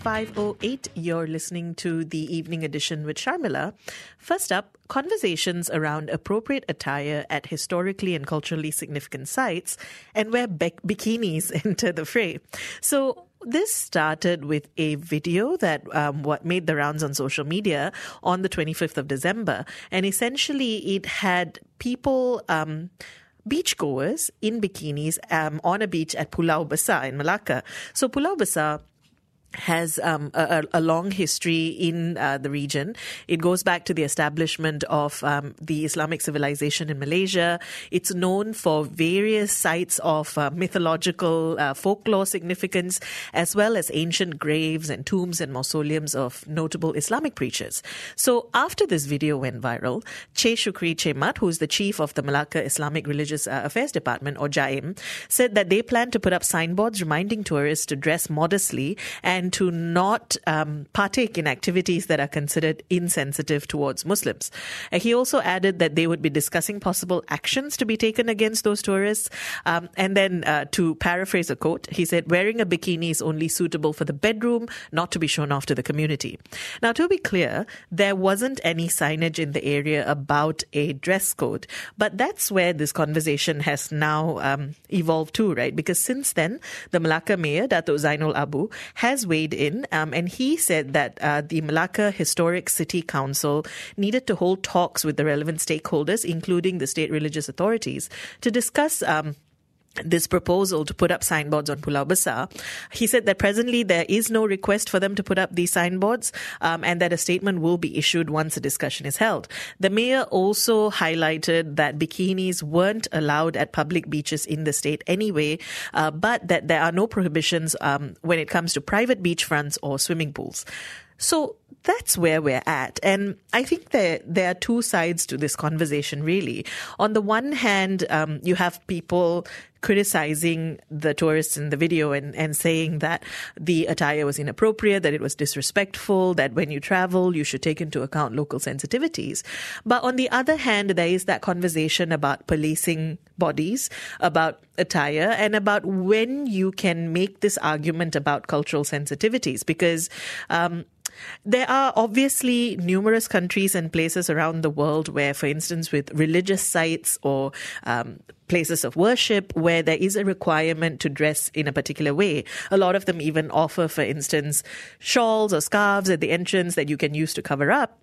5.08. You're listening to the evening edition with Sharmila. First up, conversations around appropriate attire at historically and culturally significant sites and where be- bikinis enter the fray. So this started with a video that um, what made the rounds on social media on the 25th of December, and essentially it had people. Um, beachgoers in bikinis um, on a beach at Pulau Besar in Malacca. So Pulau Besar has um, a, a, long history in uh, the region. It goes back to the establishment of um, the Islamic civilization in Malaysia. It's known for various sites of uh, mythological uh, folklore significance, as well as ancient graves and tombs and mausoleums of notable Islamic preachers. So after this video went viral, Che Sukri Che Mat, who's the chief of the Malacca Islamic Religious uh, Affairs Department, or JAIM, said that they plan to put up signboards reminding tourists to dress modestly and and to not um, partake in activities that are considered insensitive towards Muslims. Uh, he also added that they would be discussing possible actions to be taken against those tourists. Um, and then, uh, to paraphrase a quote, he said, wearing a bikini is only suitable for the bedroom, not to be shown off to the community. Now, to be clear, there wasn't any signage in the area about a dress code, but that's where this conversation has now um, evolved to, right? Because since then, the Malacca mayor, Dato Zainul Abu, has weighed in, um, and he said that uh, the Malacca Historic City Council needed to hold talks with the relevant stakeholders, including the state religious authorities, to discuss. Um, this proposal to put up signboards on Pulau Besar. He said that presently there is no request for them to put up these signboards um, and that a statement will be issued once a discussion is held. The mayor also highlighted that bikinis weren't allowed at public beaches in the state anyway, uh, but that there are no prohibitions um, when it comes to private beachfronts or swimming pools. So that's where we're at. And I think there, there are two sides to this conversation, really. On the one hand, um, you have people criticizing the tourists in the video and, and saying that the attire was inappropriate, that it was disrespectful, that when you travel, you should take into account local sensitivities. But on the other hand, there is that conversation about policing bodies, about attire, and about when you can make this argument about cultural sensitivities. Because um, there are obviously numerous countries and places around the world where, for instance, with religious sites or um, places of worship where there is a requirement to dress in a particular way. A lot of them even offer, for instance, shawls or scarves at the entrance that you can use to cover up.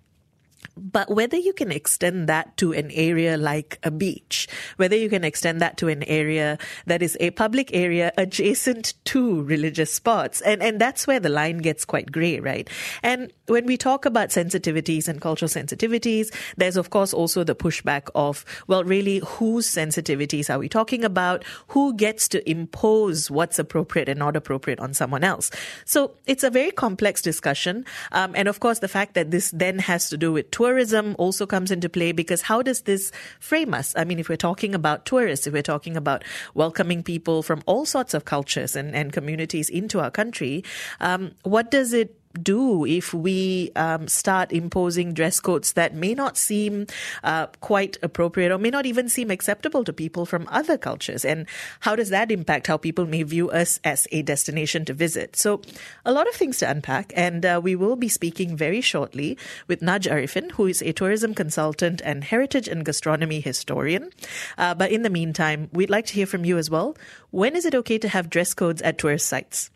But whether you can extend that to an area like a beach, whether you can extend that to an area that is a public area adjacent to religious spots, and, and that's where the line gets quite gray, right? And when we talk about sensitivities and cultural sensitivities, there's of course also the pushback of, well, really, whose sensitivities are we talking about? Who gets to impose what's appropriate and not appropriate on someone else? So it's a very complex discussion. Um, and of course, the fact that this then has to do with tourism also comes into play because how does this frame us? I mean, if we're talking about tourists, if we're talking about welcoming people from all sorts of cultures and, and communities into our country, um, what does it do if we um, start imposing dress codes that may not seem uh, quite appropriate or may not even seem acceptable to people from other cultures? And how does that impact how people may view us as a destination to visit? So, a lot of things to unpack, and uh, we will be speaking very shortly with Naj Arifin, who is a tourism consultant and heritage and gastronomy historian. Uh, but in the meantime, we'd like to hear from you as well. When is it okay to have dress codes at tourist sites?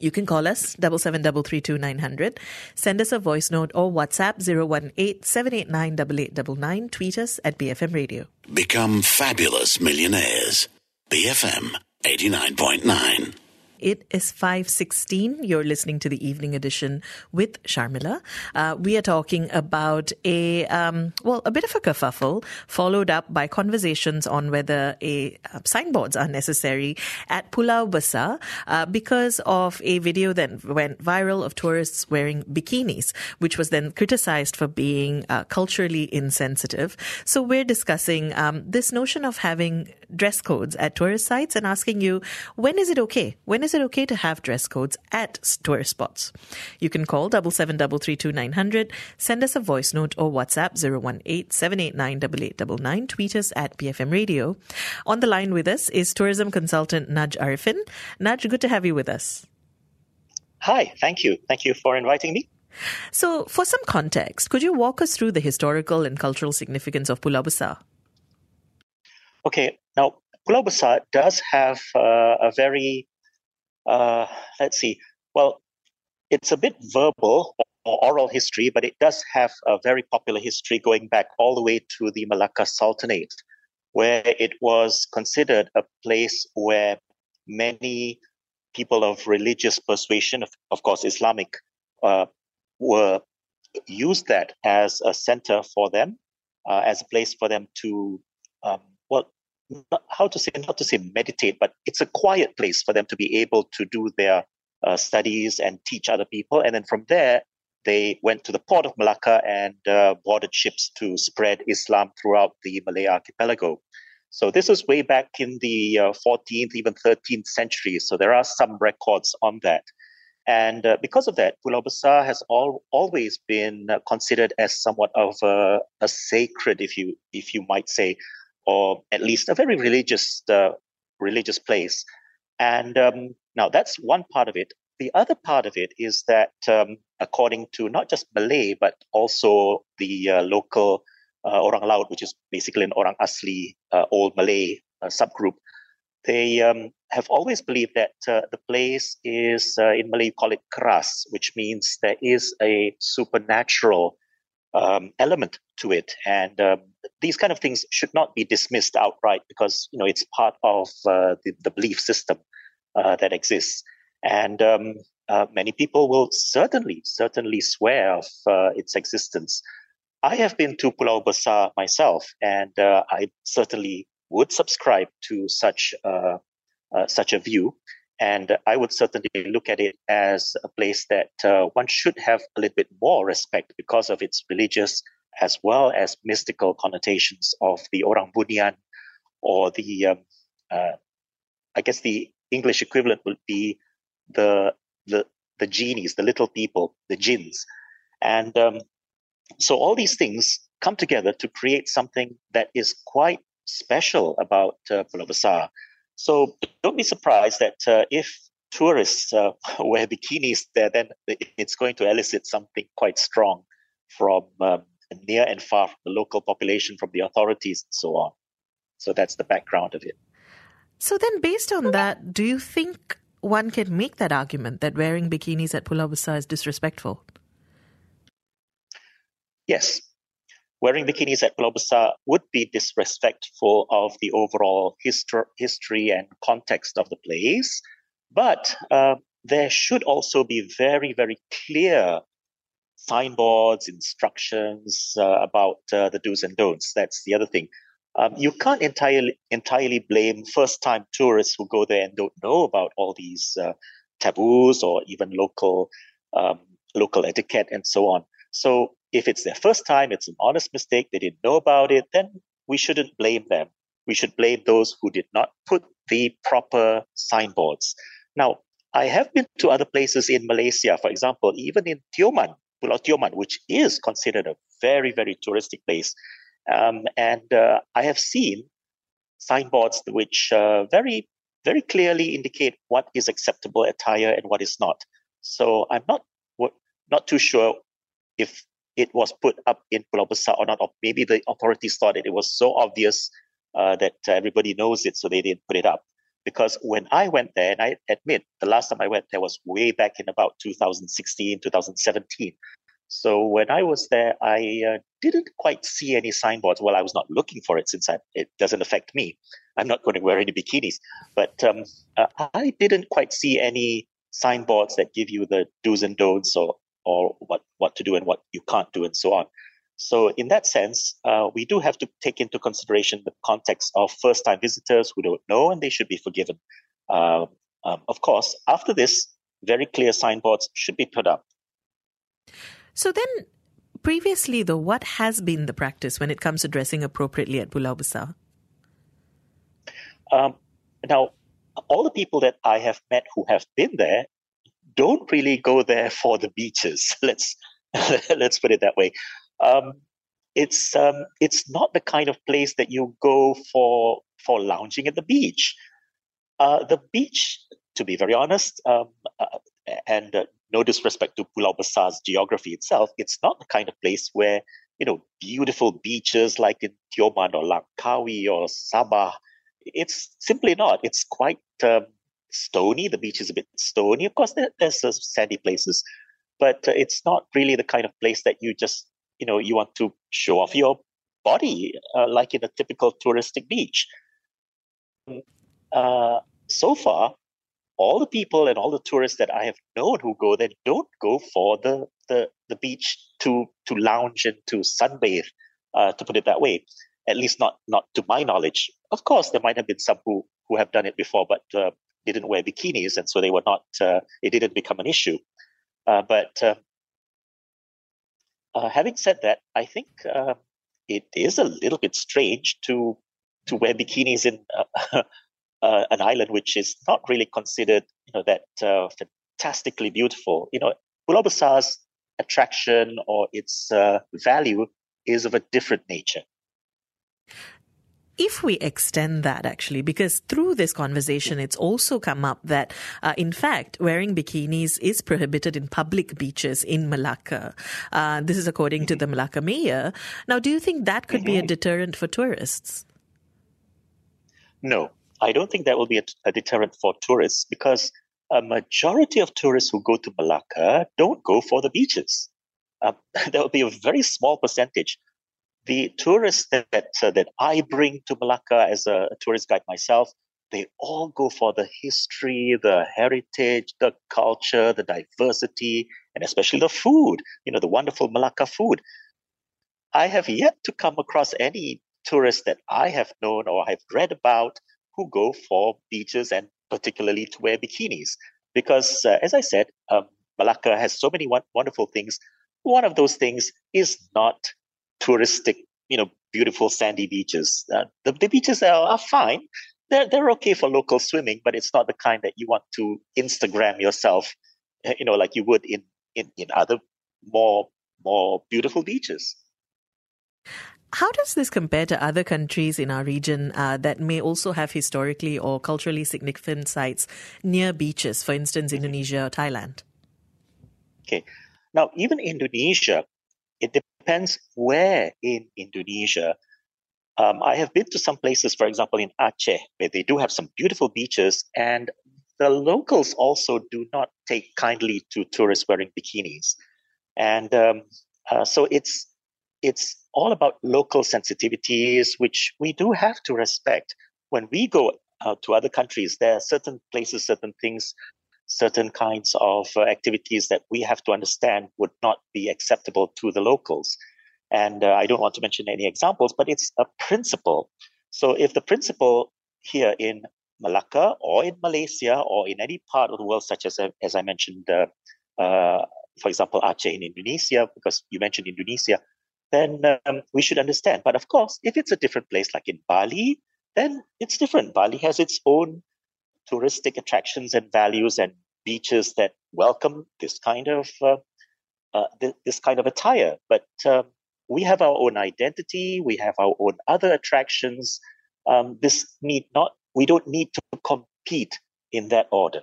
You can call us double seven double three two nine hundred. Send us a voice note or WhatsApp zero one eight seven eight nine double eight double nine. Tweet us at BFM Radio. Become fabulous millionaires. BFM eighty nine point nine. It is 5.16. You're listening to the evening edition with Sharmila. Uh, we are talking about a, um, well, a bit of a kerfuffle followed up by conversations on whether a uh, signboards are necessary at Pulau Besar uh, because of a video that went viral of tourists wearing bikinis, which was then criticized for being uh, culturally insensitive. So we're discussing um, this notion of having dress codes at tourist sites and asking you, when is it okay? When is is it okay to have dress codes at tourist spots? You can call double seven double three two nine hundred, send us a voice note or WhatsApp 018-789-8899, tweet us at BFM Radio. On the line with us is tourism consultant Naj Arifin. Naj, good to have you with us. Hi, thank you. Thank you for inviting me. So, for some context, could you walk us through the historical and cultural significance of Pulau Besar? Okay, now Pulau Besar does have uh, a very, uh, let's see, well, it's a bit verbal or oral history, but it does have a very popular history going back all the way to the Malacca Sultanate, where it was considered a place where many people of religious persuasion, of, of course, Islamic, uh, were used that as a center for them, uh, as a place for them to, um, how to say, not to say meditate, but it's a quiet place for them to be able to do their uh, studies and teach other people. And then from there, they went to the port of Malacca and uh, boarded ships to spread Islam throughout the Malay archipelago. So this is way back in the uh, 14th, even 13th century. So there are some records on that. And uh, because of that, Pulau Besar has all, always been considered as somewhat of a, a, sacred, if you if you might say, or at least a very religious uh, religious place. And um, now that's one part of it. The other part of it is that, um, according to not just Malay but also the uh, local uh, Orang Laut, which is basically an Orang Asli uh, Old Malay uh, subgroup, they um, have always believed that uh, the place is, in Malay, you call it keras, which means there is a supernatural um, element to it. And um, these kind of things should not be dismissed outright because, you know, it's part of uh, the, the, belief system that exists. And um, many people will certainly, certainly swear of its existence. I have been to Pulau Besar myself, and uh, I certainly would subscribe to such uh, uh, such a view. And I would certainly look at it as a place that uh, one should have a little bit more respect because of its religious as well as mystical connotations of the Orang Bunian or the, um, uh, I guess the English equivalent would be the, the, the genies, the little people, the jinns. And um, so all these things come together to create something that is quite special about uh, Pulau Besar. So don't be surprised that uh, if tourists uh, wear bikinis there, then it's going to elicit something quite strong from um, near and far, from the local population, from the authorities, and so on. So that's the background of it. So then, based on that, do you think one can make that argument that wearing bikinis at Pulau Besar is disrespectful? Yes, wearing bikinis at Pulau Besar would be disrespectful of the overall histor- history and context of the place. But uh, there should also be very, very clear signboards, instructions uh, about uh, the do's and don'ts. That's the other thing. Um, you can't entirely entirely blame first-time tourists who go there and don't know about all these uh, taboos or even local um, local etiquette and so on. So if it's their first time, it's an honest mistake, they didn't know about it, then we shouldn't blame them. We should blame those who did not put the proper signboards. Now, I have been to other places in Malaysia, for example, even in Tioman, Pulau Tioman, which is considered a very, very touristic place. Um, and uh, I have seen signboards which uh, very, very clearly indicate what is acceptable attire and what is not. So I'm not not too sure if it was put up in Pulau Besar or not, or maybe the authorities thought that it was so obvious uh, that everybody knows it, so they didn't put it up. Because when I went there, and I admit the last time I went there was way back in about 2016, 2017. So when I was there, I uh, didn't quite see any signboards. Well, I was not looking for it since I, it doesn't affect me. I'm not going to wear any bikinis. But um, uh, I didn't quite see any signboards that give you the do's and don'ts or or what, what to do and what you can't do and so on. So in that sense, uh, we do have to take into consideration the context of first-time visitors who don't know and they should be forgiven. Uh, um, of course, after this, very clear signboards should be put up. So then, previously though, what has been the practice when it comes to dressing appropriately at Pulau Besar? Um, now, all the people that I have met who have been there don't really go there for the beaches. Let's let's put it that way. Um, it's um, it's not the kind of place that you go for for lounging at the beach. Uh, the beach, to be very honest, um, uh, and uh, no disrespect to Pulau Besar's geography itself, it's not the kind of place where you know beautiful beaches like in Tioman or Langkawi or Sabah. It's simply not. It's quite um, stony. The beach is a bit stony. Of course, there, there's sandy places, but uh, it's not really the kind of place that you just you know you want to show off your body uh, like in a typical touristic beach. Uh, so far, all the people and all the tourists that I have known who go there don't go for the the, the beach to to lounge and to sunbathe, uh, to put it that way. At least not not to my knowledge. Of course, there might have been some who who have done it before, but uh, didn't wear bikinis, and so they were not. Uh, it didn't become an issue. Uh, but uh, uh, having said that, I think it is a little bit strange to to wear bikinis in uh, an island which is not really considered, you know, that uh, fantastically beautiful. You know, Pulau Besar's attraction or its uh, value is of a different nature. If we extend that, actually, because through this conversation, it's also come up that, uh, in fact, wearing bikinis is prohibited in public beaches in Malacca. Uh, this is according to the Malacca mayor. Now, do you think that could be a mm-hmm. deterrent for tourists? No, I don't think that will be a, a deterrent for tourists because a majority of tourists who go to Malacca don't go for the beaches. Uh, there will be a very small percentage. The tourists that that, uh, that I bring to Malacca as a, tourist guide myself, they all go for the history, the heritage, the culture, the diversity, and especially the food. You know, the wonderful Malacca food. I have yet to come across any tourists that I have known or have read about who go for beaches and particularly to wear bikinis. Because, uh, as I said, um, Malacca has so many wonderful things. One of those things is not touristic, you know, beautiful sandy beaches. Uh, the, the, beaches are, are fine. They're, they're okay for local swimming, but it's not the kind that you want to Instagram yourself, uh, you know, like you would in, in, in other more, more beautiful beaches. How does this compare to other countries in our region uh, that may also have historically or culturally significant sites near beaches, for instance, Indonesia or Thailand? Okay. Now, even Indonesia, it depends where in Indonesia. Um, I have been to some places, for example, in Aceh, where they do have some beautiful beaches, and the locals also do not take kindly to tourists wearing bikinis. And um, uh, so it's it's all about local sensitivities, which we do have to respect. When we go to other countries, there are certain places, certain things, certain kinds of uh, activities that we have to understand would not be acceptable to the locals. And uh, I don't want to mention any examples, but it's a principle. So if the principle here in Malacca or in Malaysia or in any part of the world, such as as I mentioned, uh, uh, for example, Aceh in Indonesia, because you mentioned Indonesia, then um, we should understand. But of course, if it's a different place like in Bali, then it's different. Bali has its own touristic attractions and values and beaches that welcome this kind of uh, uh, th- this kind of attire. But um, we have our own identity. We have our own other attractions. Um, this need not. We don't need to compete in that order.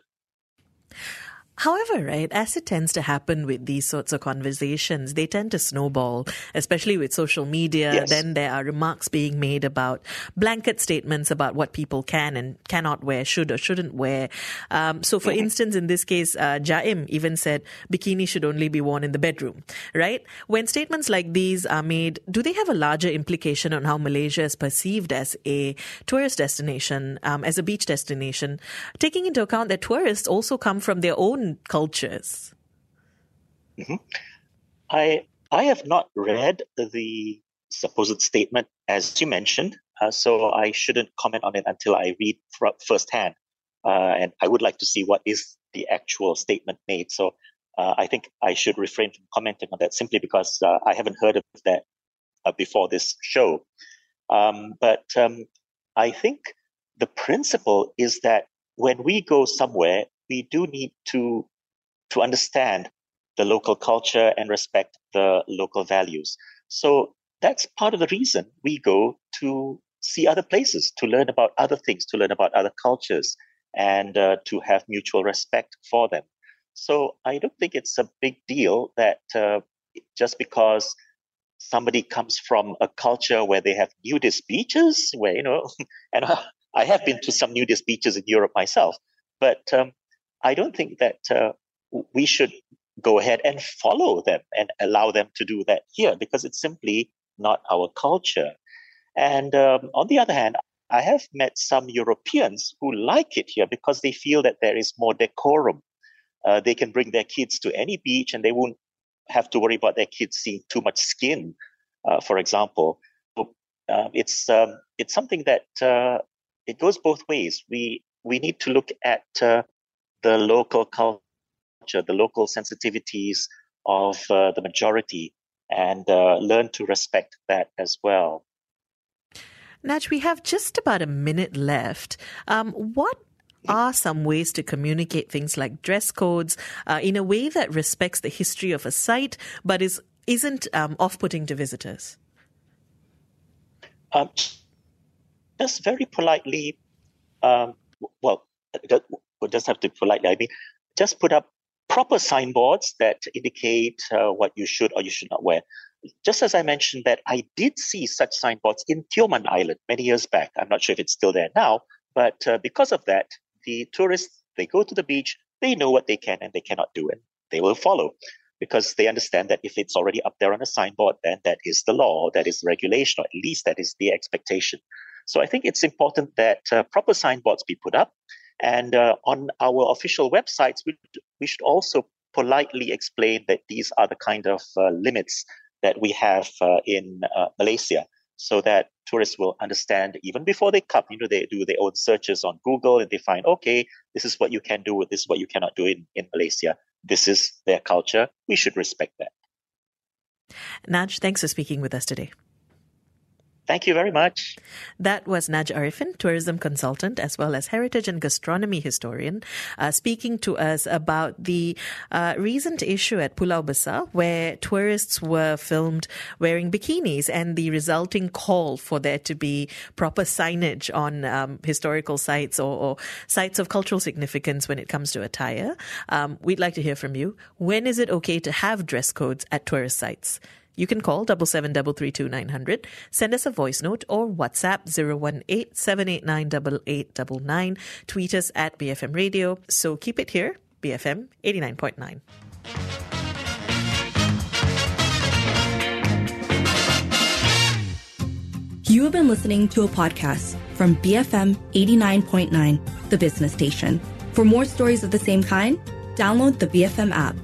However, right, as it tends to happen with these sorts of conversations, they tend to snowball, especially with social media. Yes. Then there are remarks being made about blanket statements about what people can and cannot wear, should or shouldn't wear. Um, so, for mm-hmm. instance, in this case, uh, Jaim even said bikini should only be worn in the bedroom, right? When statements like these are made, do they have a larger implication on how Malaysia is perceived as a tourist destination, um, as a beach destination, taking into account that tourists also come from their own cultures? Mm-hmm. I I have not read the supposed statement as you mentioned, uh, so I shouldn't comment on it until I read fr- firsthand. Uh, and I would like to see what is the actual statement made. So uh, I think I should refrain from commenting on that simply because uh, I haven't heard of that uh, before this show. Um, but um, I think the principle is that when we go somewhere, we do need to to understand the local culture and respect the local values. So that's part of the reason we go to see other places, to learn about other things, to learn about other cultures, and uh, to have mutual respect for them. So I don't think it's a big deal that uh, just because somebody comes from a culture where they have nudist beaches, where, you know, and I have been to some nudist beaches in Europe myself, but um, I don't think that uh, we should go ahead and follow them and allow them to do that here because it's simply not our culture. And um, on the other hand, I have met some Europeans who like it here because they feel that there is more decorum. Uh, they can bring their kids to any beach and they won't have to worry about their kids seeing too much skin, uh, for example. Uh, it's um, it's something that uh, it goes both ways. We we need to look at uh, the local culture, the local sensitivities of uh, the majority, and learn to respect that as well. Naj, we have just about a minute left. Um, what are some ways to communicate things like dress codes uh, in a way that respects the history of a site but is isn't um, off-putting to visitors? Um, just very politely, um, well, doesn't have to politely. I mean, just put up proper signboards that indicate uh, what you should or you should not wear just as I mentioned that I did see such signboards in Tioman Island many years back. I'm not sure if it's still there now, but uh, because of that, the tourists, they go to the beach, they know what they can and they cannot do, and they will follow because they understand that if it's already up there on a signboard, then that is the law, that is regulation, or at least that is the expectation. So I think it's important that uh, proper signboards be put up. And uh, on our official websites, we, we should also politely explain that these are the kind of uh, limits that we have uh, in uh, Malaysia so that tourists will understand even before they come. You know, they do their own searches on Google and they find, okay, this is what you can do, this is what you cannot do in, in Malaysia. This is their culture. We should respect that. Naj, thanks for speaking with us today. Thank you very much. That was Naj Arifin, tourism consultant as well as heritage and gastronomy historian, uh, speaking to us about the uh, recent issue at Pulau Besar where tourists were filmed wearing bikinis and the resulting call for there to be proper signage on um, historical sites or, or, sites of cultural significance when it comes to attire. Um, we'd like to hear from you. When is it okay to have dress codes at tourist sites? You can call double seven double three two nine hundred. Send us a voice note or WhatsApp 018-789-8899. Tweet us at BFM Radio. So keep it here, BFM 89.9. You have been listening to a podcast from BFM 89.9, the business station. For more stories of the same kind, download the BFM app.